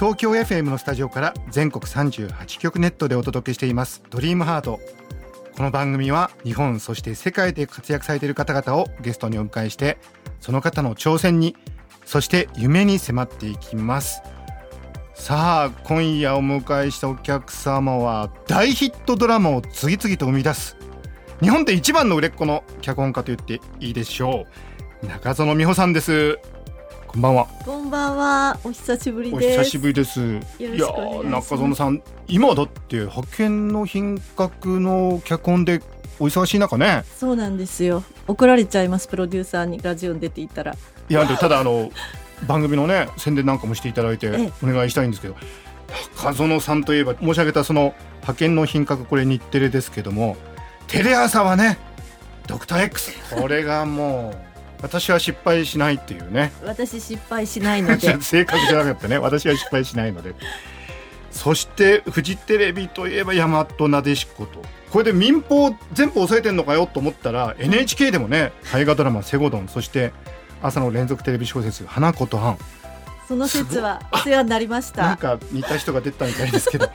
東京 FM のスタジオから全国38局ネットでお届けしています。ドリームハート。この番組は日本そして世界で活躍されている方々をゲストにお迎えしてその方の挑戦にそして夢に迫っていきます。さあ今夜お迎えしたお客様は大ヒットドラマを次々と生み出す。日本で一番の売れっ子の脚本家と言っていいでしょう。中園美穂さんです。こんばんはこんばんは、お久しぶりおです。久しぶりです。いやー中園さん、今だって派遣の品格の脚本でお忙しい中ね。そうなんですよ。怒られちゃいます、プロデューサーにラジオに出ていたら。いやでただあの番組のね宣伝なんかもしていただいてええお願いしたいんですけど、中園さんといえば申し上げたその派遣の品格これ日テレですけども、テレ朝はねドクター X これがもう私は失敗しないっていうね。私失敗しないので。正確じゃなかったね私は失敗しないのでそしてフジテレビといえば大和なでしことこれで民放全部抑えてんのかよと思ったら NHK でもね大河ドラマ「セゴドン」そして朝の連続テレビ小説「花子とアンその説はお世話になりまし」なんた。か似た人が出たみたいですけど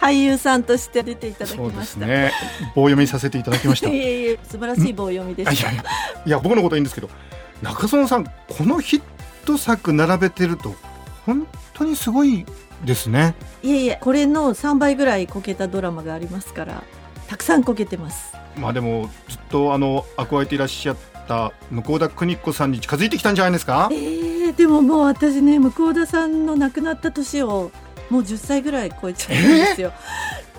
俳優さんとして出ていただきそうでました。すね棒読みさせていただきました いえいえ、素晴らしい棒読みでした。あいやいやいや僕のことはいいんですけど中園さんこのヒット作並べてると本当にすごいですね。いえいえ、これの3倍ぐらいこけたドラマがありますから、たくさんこけてます。まあでもずっとあの憧れていらっしゃった向田邦子さんに近づいてきたんじゃないですか？えー、でももう私ね、向田さんの亡くなった年をもう10歳ぐらい超えちゃうんですよ。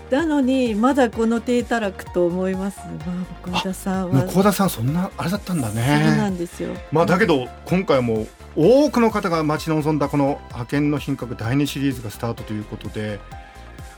なのにまだこの低たらくと思います。まあ、向田さんは。向田さんそんなあれだったんだそうなねんですよ。まあだけど今回も多くの方が待ち望んだこの派遣の品格第2シリーズがスタートということで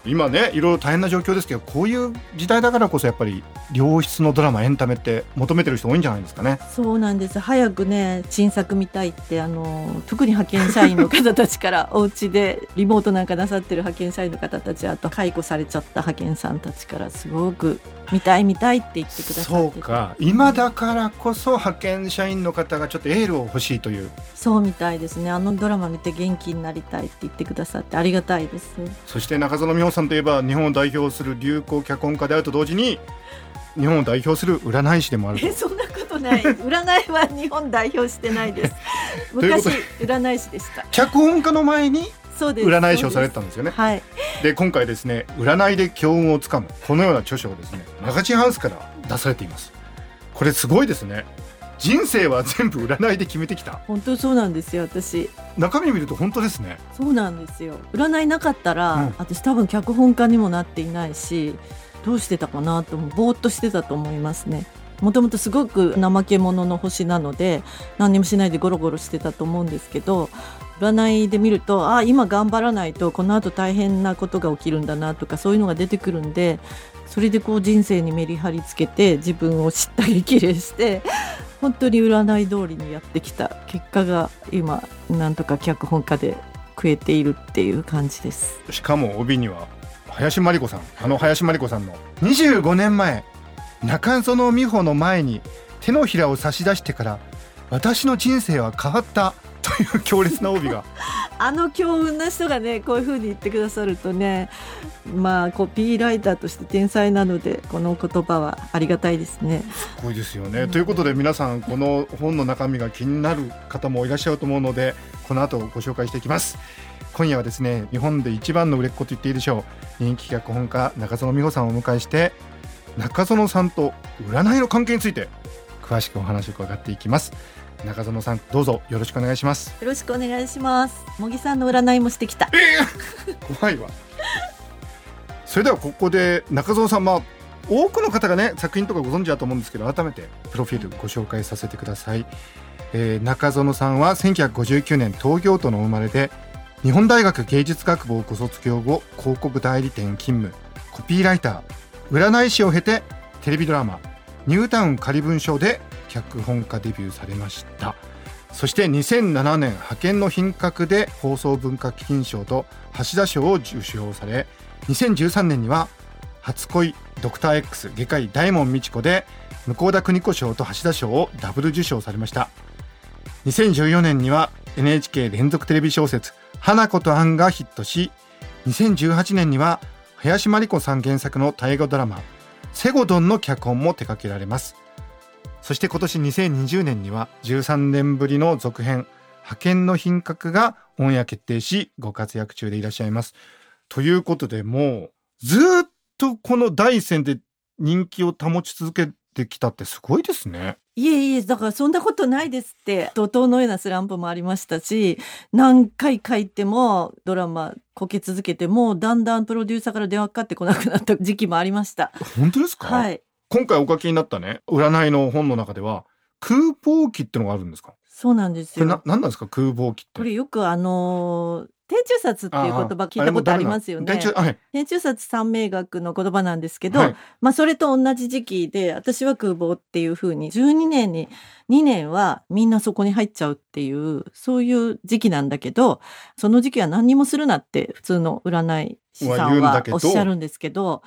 今ねいろいろ大変な状況ですけどこういう時代だからこそやっぱり良質のドラマエンタメって求めてる人多いんじゃないですかねそうなんです。早くね、新作見たいって、あの、特に派遣社員の方たちから、お家でリモートなんかなさってる派遣社員の方たち、あと解雇されちゃった派遣さんたちから、すごく見たい見たいって言ってくださってて。そうか今だからこそ派遣社員の方がちょっとエールを欲しいというそうみたいですね。あのドラマ見て元気になりたいって言ってくださって、ありがたいです。そして中園美穂さんといえば日本を代表する流行脚本家であると同時に日本を代表する占い師でもあるとえ、そんなことない。占いは日本代表してないです。昔、占い師でした。脚本家の前に。占い師をされてた。たんですよねはい。で今回ですね占いで強運をつかむこのような著書をですねマガジンハウスから出されていますこれすごいですね人生は全部占いで決めてきた。本当そうなんですよ、私。中身見ると本当ですね。そうなんですよ。占いなかったら、うん。私多分脚本家にもなっていないしどうしてたかなとぼーっとしてたと思いますね。もともとすごく怠け者の星なので何にもしないでゴロゴロしてたと思うんですけど占いで見るとあ今頑張らないとこの後大変なことが起きるんだなとかそういうのが出てくるんでそれでこう人生にメリハリつけて自分を知った激励して本当に占い通りにやってきた結果が今なんとか脚本家で食えているっていう感じです。しかも帯には林真理子さんあの林真理子さんの25年前中園美穂の前に手のひらを差し出してから私の人生は変わったという強烈な帯があの強運な人がねこういうふうに言ってくださるとねまあコピーライターとして天才なのでこの言葉はありがたいですね。すごいですよね。ということで皆さんこの本の中身が気になる方もいらっしゃると思うのでこの後ご紹介していきます。今夜はですね日本で一番の売れっ子と言っていいでしょう人気脚本家中園美穂さんをお迎えして中園さんと占いの関係について詳しくお話を伺っていきます。中園さんどうぞよろしくお願いします。よろしくお願いします。茂木さんの占いもしてきた。怖いわ。それではここで中園さんまあ多くの方がね作品とかご存知だと思うんですけど改めてプロフィールご紹介させてください、えー中園さんは1959年東京都のお生まれで日本大学芸術学部をご卒業後広告代理店勤務コピーライター占い師を経てテレビドラマ「ニュータウン仮文書」で脚本家デビューされました。そして2007年派遣の品格で放送文化基金賞と橋田賞を受賞され2013年には初恋ドクター X 外科医大門未知子で向田邦子賞と橋田賞をダブル受賞されました。2014年には NHK 連続テレビ小説花子とアンがヒットし2018年には林真理子さん原作の大河ドラマセゴドンの脚本も手掛けられます。そして今年2020年には13年ぶりの続編派遣の品格がオンエア決定しご活躍中でいらっしゃいますということでもうずっとこの第一線で人気を保ち続けてきたってすごいですねいえいえ、だからそんなことないですって。怒涛のようなスランプもありましたし、何回書いてもドラマこけ続けても、だんだんプロデューサーから電話かかってこなくなった時期もありました。本当ですか？はい。今回お書きになったね、占いの本の中では、空房期ってのがあるんですか？そうなんですよ。な、なんなんですか？空房期って。これよくあのー天中殺っていう言葉聞いたことありますよね。天中,、はい、天中殺三名学の言葉なんですけど、はい、まあそれと同じ時期で私は空母っていうふうに12年に2年はみんなそこに入っちゃうっていうそういう時期なんだけどその時期は何にもするなって普通の占い師さんはおっしゃるんですけど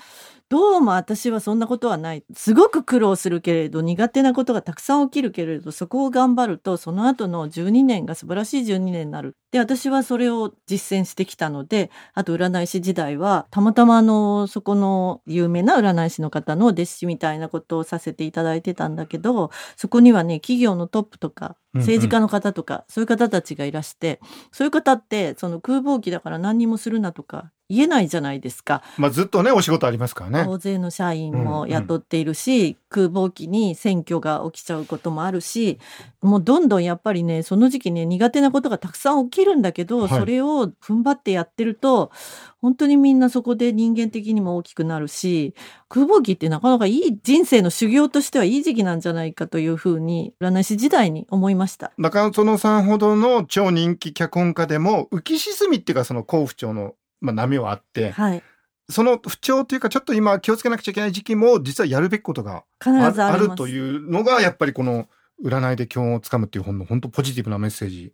どうも私はそんなことはない。すごく苦労するけれど、苦手なことがたくさん起きるけれど、そこを頑張ると、その後の12年が素晴らしい12年になる。で、私はそれを実践してきたので、あと占い師時代は、たまたまあの、そこの有名な占い師の方の弟子みたいなことをさせていただいてたんだけど、そこにはね、企業のトップとか、政治家の方とか、うんうん、そういう方たちがいらして、そういう方って、その空房期だから何にもするなとか、言えないじゃないですか。まあずっとねお仕事ありますからね。大勢の社員も雇っているし、うんうん、空房期に選挙が起きちゃうこともあるし、もうどんどんやっぱりねその時期ね苦手なことがたくさん起きるんだけど、はい、それを踏ん張ってやってると本当にみんなそこで人間的にも大きくなるし、空房期ってなかなかいい人生の修行としてはいい時期なんじゃないかというふうに占い師時代に思いました。中園さんほどの超人気脚本家でも浮き沈みっていうかその甲府町のまあ、波はあって、はい、その不調というかちょっと今気をつけなくちゃいけない時期も実はやるべきことがあるというのがやっぱりこの「占いで教をつかむ」っていう本の本当ポジティブなメッセージ。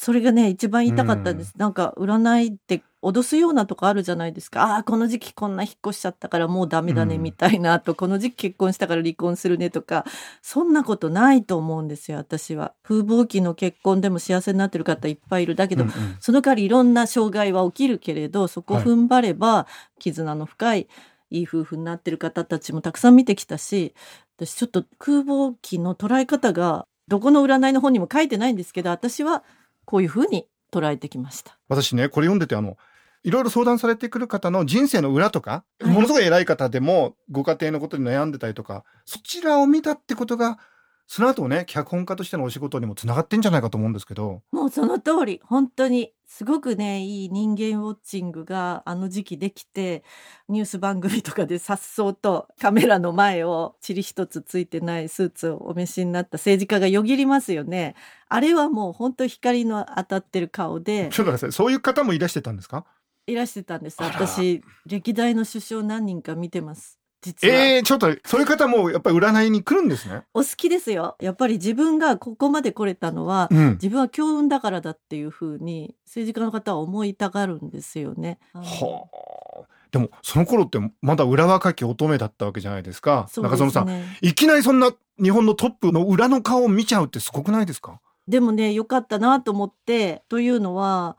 それがね、一番言いたかったんです。うん、なんか、占いって脅すようなとこあるじゃないですか。ああ、この時期こんな引っ越しちゃったからもうダメだね、みたいな、うん、と、この時期結婚したから離婚するねとか、そんなことないと思うんですよ、私は。風貌期の結婚でも幸せになってる方いっぱいいる。だけど、うんうん、その代わりいろんな障害は起きるけれど、そこを踏ん張れば、絆の深い、いい夫婦になってる方たちもたくさん見てきたし、私ちょっと空母期の捉え方が、どこの占いの本にも書いてないんですけど、私はこういうふうに捉えてきました私ねこれ読んでてあのいろいろ相談されてくる方の人生の裏とか、はい、ものすごい偉い方でもご家庭のことに悩んでたりとかそちらを見たってことがその後ね脚本家としてのお仕事にもつながってんじゃないかと思うんですけど。もうその通り。本当にすごくねいい人間ウォッチングがあの時期できてニュース番組とかでさっそうとカメラの前を塵一つついてないスーツをお召しになった政治家がよぎりますよね。あれはもう本当光の当たってる顔で。ちょっと待ってそういう方もいらしてたんですか？いらしてたんです私歴代の首相何人か見てます実は。えー、ちょっと、そういう方もやっぱり占いに来るんですね。お好きですよ。やっぱり自分がここまで来れたのは、うん、自分は強運だからだっていうふうに、政治家の方は思いたがるんですよね。はあ。でも、その頃ってまだ裏若き乙女だったわけじゃないですか。すね、中園さん。いきなりそんな日本のトップの裏の顔を見ちゃうってすごくないですか？でもね、よかったなと思って、というのは、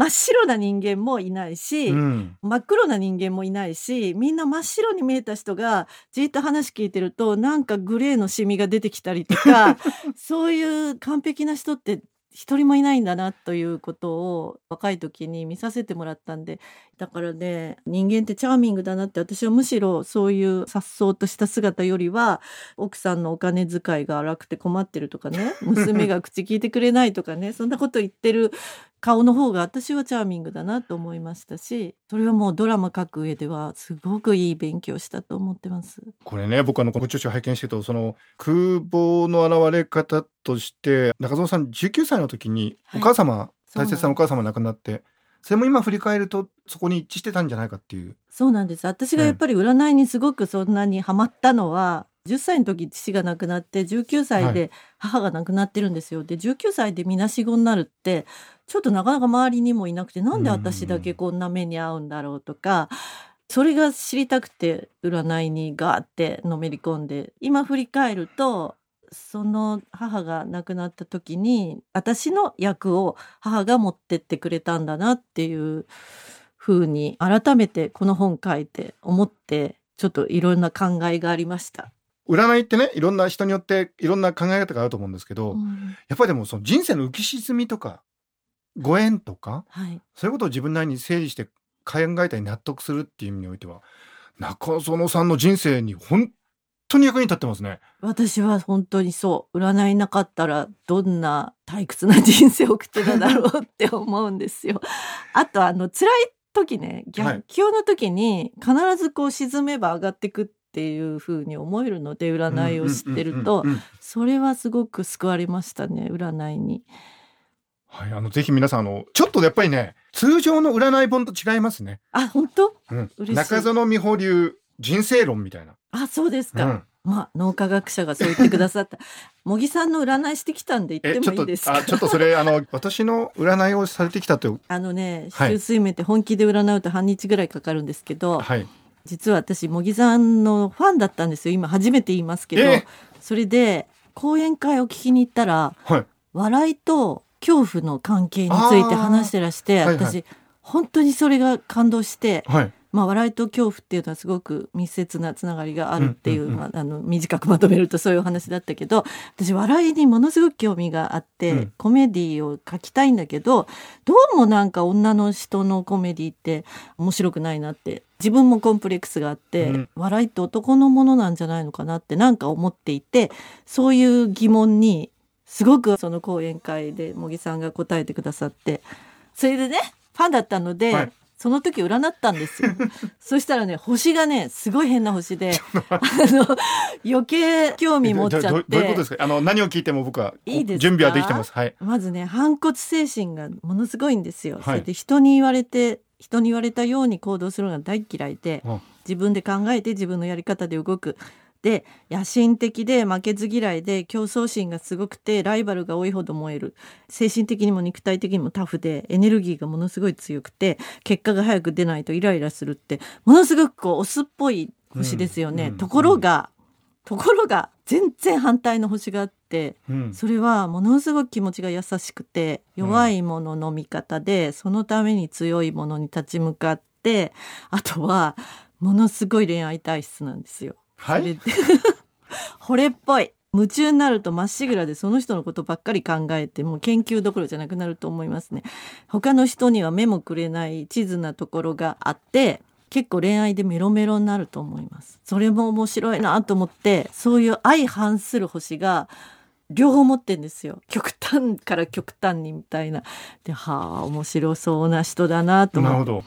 真っ白な人間もいないし、うん、真っ黒な人間もいないしみんな真っ白に見えた人がじっと話聞いてるとなんかグレーのシミが出てきたりとか そういう完璧な人って一人もいないんだなということを若い時に見させてもらったんでだからね人間ってチャーミングだなって私はむしろそういう颯爽とした姿よりは奥さんのお金遣いが荒くて困ってるとかね娘が口聞いてくれないとかねそんなこと言ってる顔の方が私はチャーミングだなと思いましたしそれはもうドラマ書く上ではすごくいい勉強したと思ってます。これね僕あのご著書拝見してるとその空母の現れ方として中園さん19歳の時にお母様、はい、大切なお母様亡くなってそれも今振り返るとそこに一致してたんじゃないかっていう。そうなんです。私がやっぱり占いにすごくそんなにハマったのは、10歳の時父が亡くなって19歳で母が亡くなってるんですよ。で19歳でみなしごになるってちょっとなかなか周りにもいなくてなんで私だけこんな目に遭うんだろうとか。それが知りたくて占いにガーってのめり込んで今振り返るとその母が亡くなった時に私の役を母が持ってってくれたんだなっていう風に改めてこの本書いて思ってちょっといろんな考えがありました。占いってねいろんな人によっていろんな考え方があると思うんですけど、うん、やっぱりでもその人生の浮き沈みとかご縁とか、はい、そういうことを自分なりに整理して考えたり納得するっていう意味においては中園さんの人生に本当に役に立ってますね。私は本当にそう。占いなかったらどんな退屈な人生を送ってただろうって思うんですよ。あとあの辛い時ね逆境の時に必ずこう沈めば上がってくっていう風に思えるので占いを知ってるとそれはすごく救われましたね占いに。はい、あのぜひ皆さんあのちょっとやっぱりね通常の占い本と違いますね。あ本当？うん、中園美穂流人生論みたいな。あそうですか。うんまあ、脳科学者がそう言ってくださった。茂木さんの占いしてきたんで言ってもいいですか？あ、ちょっとそれ、あの、私の占いをされてきたという。あのね、週水面って本気で占うと半日ぐらいかかるんですけど。はい。実は私、茂木さんのファンだったんですよ。今初めて言いますけど。それで、講演会を聞きに行ったら。はい、笑いと恐怖の関係について話してらして、私、はいはい、本当にそれが感動して。はいまあ、笑いと恐怖っていうのはすごく密接なつながりがあるっていう,、まあ、あの短くまとめるとそういうお話だったけど私笑いにものすごく興味があって、うん、コメディを書きたいんだけどどうもなんか女の人のコメディって面白くないなって自分もコンプレックスがあって、うん、笑いって男のものなんじゃないのかなってなんか思っていてそういう疑問にすごくその講演会で茂木さんが答えてくださってそれでねファンだったので、はいその時占ったんですよ。そしたらね星がねすごい変な星で あの余計興味持っちゃって。どういうことですか？あの何を聞いても僕はいいです準備はできてます。はい。まずね反骨精神がものすごいんですよ、はい、それで人に言われて人に言われたように行動するのが大嫌いで、自分で考えて自分のやり方で動くで野心的で負けず嫌いで競争心がすごくてライバルが多いほど燃える精神的にも肉体的にもタフでエネルギーがものすごい強くて結果が早く出ないとイライラするってものすごくこうオスっぽい星ですよね。うんうん、ところが、ところが全然反対の星があって、うん、それはものすごく気持ちが優しくて弱いものの味方で、そのために強いものに立ち向かってあとはものすごい恋愛体質なんですよ。はい、惚れっぽい。夢中になるとまっしぐらでその人のことばっかり考えてもう研究どころじゃなくなると思いますね。他の人には目もくれない地図なところがあって結構恋愛でメロメロになると思います。それも面白いなと思ってそういう相反する星が両方持ってんですよ。極端から極端にみたいな。ではあ面白そうな人だなと思って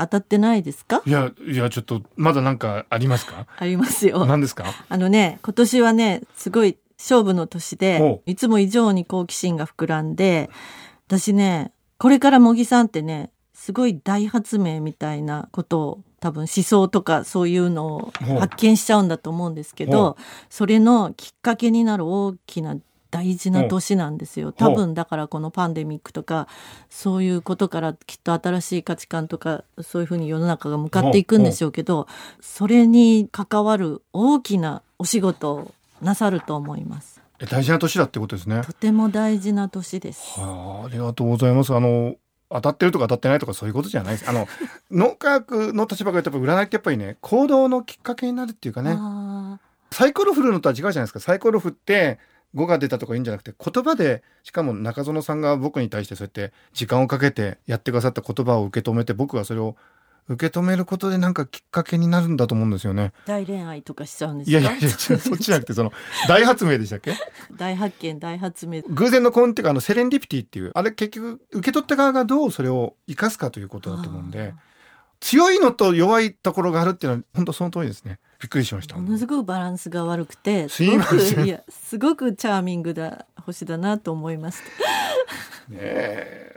当たってないですか？いやいやちょっとまだなんかありますか？ありますよ。何ですか？あのね今年はねすごい勝負の年でいつも以上に好奇心が膨らんで私ねこれから茂木さんってねすごい大発明みたいなことを多分思想とかそういうのを発見しちゃうんだと思うんですけどそれのきっかけになる大きな大事な年なんですよ。多分だからこのパンデミックとかそういうことからきっと新しい価値観とかそういうふうに世の中が向かっていくんでしょうけどそれに関わる大きなお仕事をなさると思います。大事な年だってことですね。とても大事な年です。はあ、ありがとうございます。あの当たってるとか当たってないとかそういうことじゃないです。あの脳科学の立場が言っぱ占いってやっぱりね行動のきっかけになるっていうかね。サイコロ振るのとは違うじゃないですか。サイコロ振って語が出たとかいいんじゃなくて言葉でしかも中園さんが僕に対してそうやって時間をかけてやってくださった言葉を受け止めて僕がそれを受け止めることでなんかきっかけになるんだと思うんですよね。大恋愛とかしちゃうんですか？いやいやそっちじゃなくてその大発明でしたっけ？大発見大発明。偶然の根っていうかあのセレンディピティっていうあれ結局受け取った側がどうそれを生かすかということだと思うんで。強いのと弱いところがあるっていうのは本当その通りですね。びっくりしました。ものすごくバランスが悪くて、すごくいやすごくチャーミングだ星だなと思います。え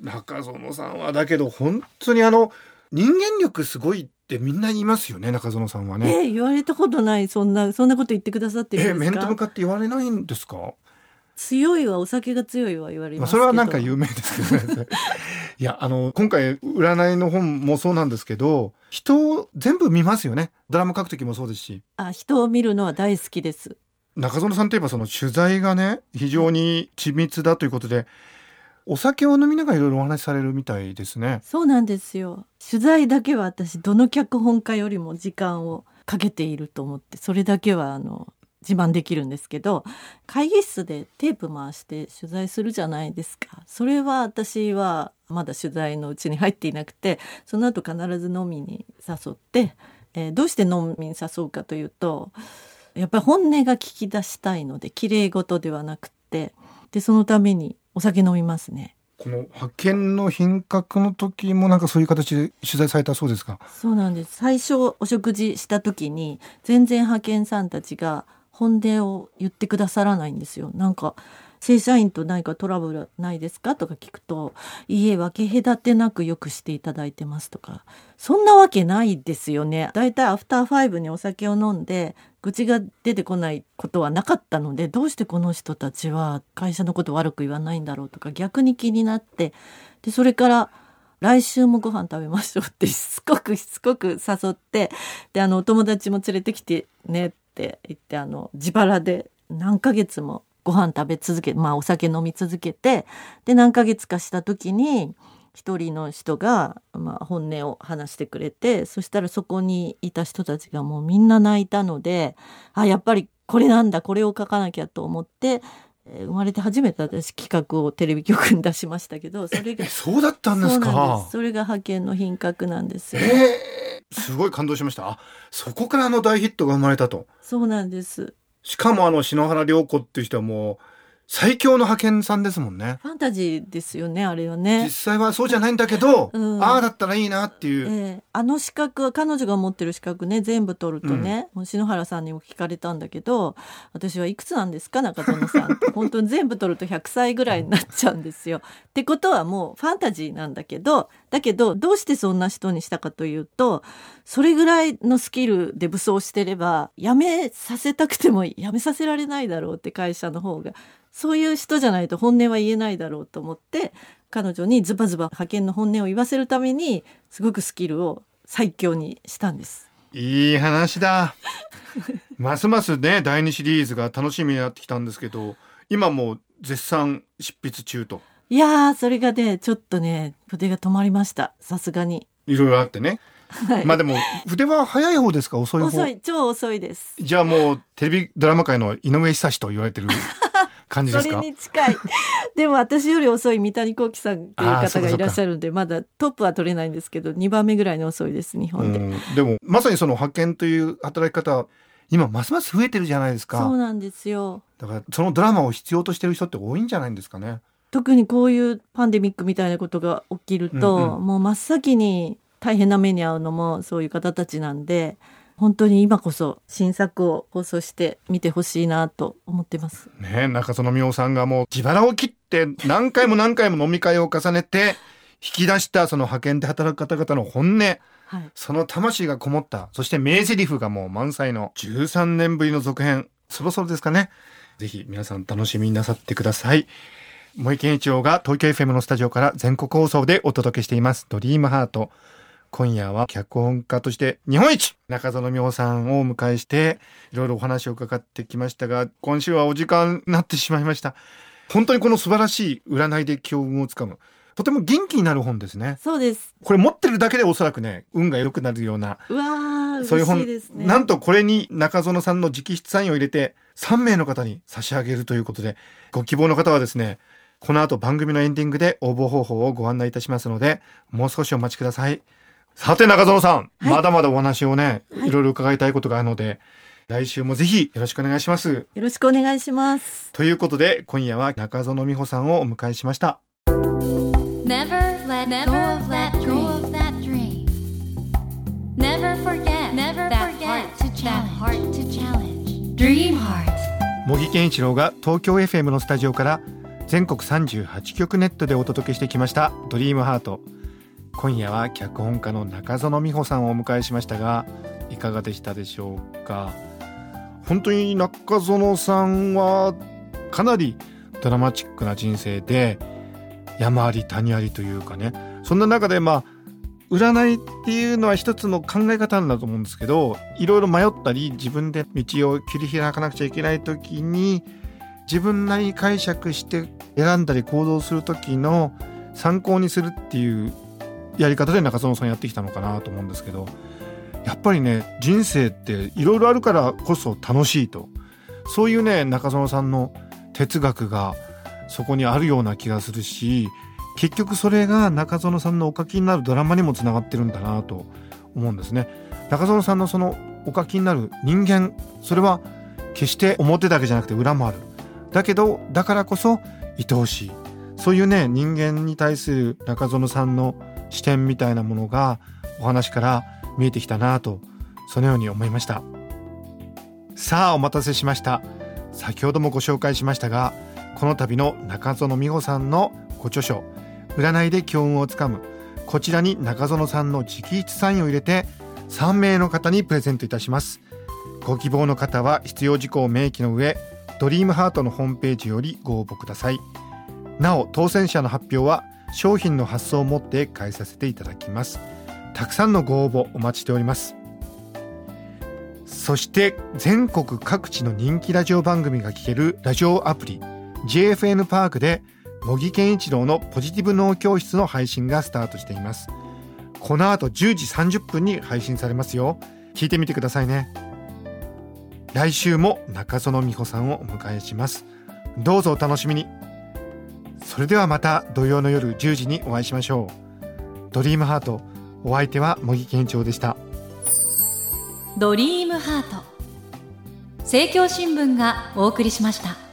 中園さんはだけど本当にあの人間力すごいってみんな言いますよね中園さんはね。えー言われたことないそんなそんなこと言ってくださってるんえですか？面と向かって言われないんですか？強いはお酒が強いは言われますけど、それはなんか有名ですけどね。いやあの今回占いの本もそうなんですけど人を全部見ますよね。ドラマ書く時もそうですし。あ人を見るのは大好きです中園さんといえばその取材がね非常に緻密だということでお酒を飲みながらいろいろお話しされるみたいですね。そうなんですよ取材だけは私どの脚本家よりも時間をかけていると思ってそれだけはあの自慢できるんですけど会議室でテープ回して取材するじゃないですかそれは私はまだ取材のうちに入っていなくてその後必ず飲みに誘って、えーどうして飲みに誘うかというとやっぱり本音が聞き出したいので綺麗事ではなくってでそのためにお酒飲みますね。この派遣の品格の時もなんかそういう形で取材されたそうですか？そうなんです最初お食事した時に全然派遣さんたちが本音を言ってくださらないんですよ。なんか正社員と何かトラブルないですかとか聞くと「いいえ分け隔てなくよくしていただいてます」とか。そんなわけないですよね。だいたいアフターファイブにお酒を飲んで愚痴が出てこないことはなかったのでどうしてこの人たちは会社のこと悪く言わないんだろうとか逆に気になってでそれから来週もご飯食べましょうってしつこくしつこく誘ってであのお友達も連れてきてねって言ってあの自腹で何ヶ月もご飯食べ続けまあお酒飲み続けてで何ヶ月かした時に一人の人が、まあ、本音を話してくれてそしたらそこにいた人たちがもうみんな泣いたのであやっぱりこれなんだこれを書かなきゃと思ってえー生まれて初めて私企画をテレビ局に出しましたけどそれがえそうだったんですか？それが派遣の品格なんですよ。えーすごい感動しました。あそこからあの大ヒットが生まれたと。そうなんです。しかもあの篠原涼子っていう人はもう最強の派遣さんですもんね。ファンタジーですよねあれはね実。際はそうじゃないんだけど、うんああだったらいいなっていう。ええあの資格は彼女が持ってる資格ね全部取るとね、もう篠原さんにも聞かれたんだけど私はいくつなんですか中園さんって本当に全部取ると100歳ぐらいになっちゃうんですよ。ってことはもうファンタジーなんだけどだけどどうしてそんな人にしたかというとそれぐらいのスキルで武装してれば辞めさせたくても辞めさせられないだろうって会社の方がそういう人じゃないと本音は言えないだろうと思って彼女にズバズバ派遣の本音を言わせるためにすごくスキルを最強にしたんです。いい話だ。ますますね第2シリーズが楽しみになってきたんですけど、今もう絶賛執筆中と。いやーそれがねちょっとね筆が止まりましたさすがに。いろいろあってね。はいまあでも筆は早い方ですか？遅い方。遅い超遅いです。じゃあもうテレビドラマ界の井上久志と言われてる 感じそれですか？に近い。でも私より遅い三谷幸喜さんっていう方がいらっしゃるんでまだトップは取れないんですけど2番目ぐらいに遅いです日本で、うん、でもまさにその派遣という働き方今ますます増えてるじゃないですそうかなんですよ。だからそのドラマを必要としてる人って多いんじゃないんですかね。特にこういうパンデミックみたいなことが起きると、うんうん。もう真っ先に大変な目に遭うのもそういう方たちなんで本当に今こそ新作を放送して見てほしいなと思ってます。ね中園美穂さんがもう自腹を切って何回も何回も飲み会を重ねて引き出したその派遣で働く方々の本音。はい、その魂がこもった。そして名台詞がもう満載の13年ぶりの続編。そろそろですかね。ぜひ皆さん楽しみになさってください。森健一郎が東京 FM のスタジオから全国放送でお届けしています「ドリームハート今夜は脚本家として日本一中園美穂さんをお迎えしていろいろお話を伺ってきましたが今週はお時間になってしまいました。本当にこの素晴らしい占いで強運をつかむ。とても元気になる本ですね。そうです。これ持ってるだけでおそらくね運が良くなるようなうわーそういう本。ね。なんとこれに中園さんの直筆サインを入れて3名の方に差し上げるということでご希望の方はですねこの後番組のエンディングで応募方法をご案内いたしますのでもう少しお待ちくださいさて中園さん、はい。まだまだお話をね、はい。いろいろ伺いたいことがあるので来週もぜひよろしくお願いします。よろしくお願いします。ということで今夜は中園美穂さんをお迎えしました。Never let go of that dream. Never forget that heart to challenge. Dream heart. 茂木健一郎が東京 FM のスタジオから全国38局ネットでお届けしてきました「ドリームハート今夜は脚本家の中園美穂さんをお迎えしましたがいかがでしたでしょうか？本当に中園さんはかなりドラマチックな人生で山あり谷ありというかねそんな中でまあ占いっていうのは一つの考え方なんだと思うんですけどいろいろ迷ったり自分で道を切り開かなくちゃいけない時に自分なりに解釈して選んだり行動する時の参考にするっていうやり方で中園さんやってきたのかなと思うんですけどやっぱりね人生っていろいろあるからこそ楽しいと。そういうね中園さんの哲学がそこにあるような気がするし結局それが中園さんのお書きになるドラマにもつながってるんだなと思うんですね。中園さんのそのお書きになる人間それは決して表だけじゃなくて裏もある。だけどだからこそ愛おしい。そういうね人間に対する中園さんの視点みたいなものがお話から見えてきたなとそのように思いました。さあお待たせしました。先ほどもご紹介しましたがこの度の中園美穂さんのご著書「占いで強運をつかむ」こちらに中園さんの直筆サインを入れて3名の方にプレゼントいたします。ご希望の方は必要事項を明記の上ドリームハートのホームページよりご応募ください。なお当選者の発表は商品の発送をもって返させていただきます。たくさんのご応募お待ちしております。そして全国各地の人気ラジオ番組が聴けるラジオアプリ JFN パークで茂木健一郎のポジティブ脳教室の配信がスタートしています。この後10時30分に配信されますよ。聞いてみてくださいね。来週も中園美穂さんをお迎えします。どうぞお楽しみに。それではまた土曜の夜10時にお会いしましょう。ドリームハートお相手は茂木健一郎でした。ドリームハート。政教新聞がお送りしました。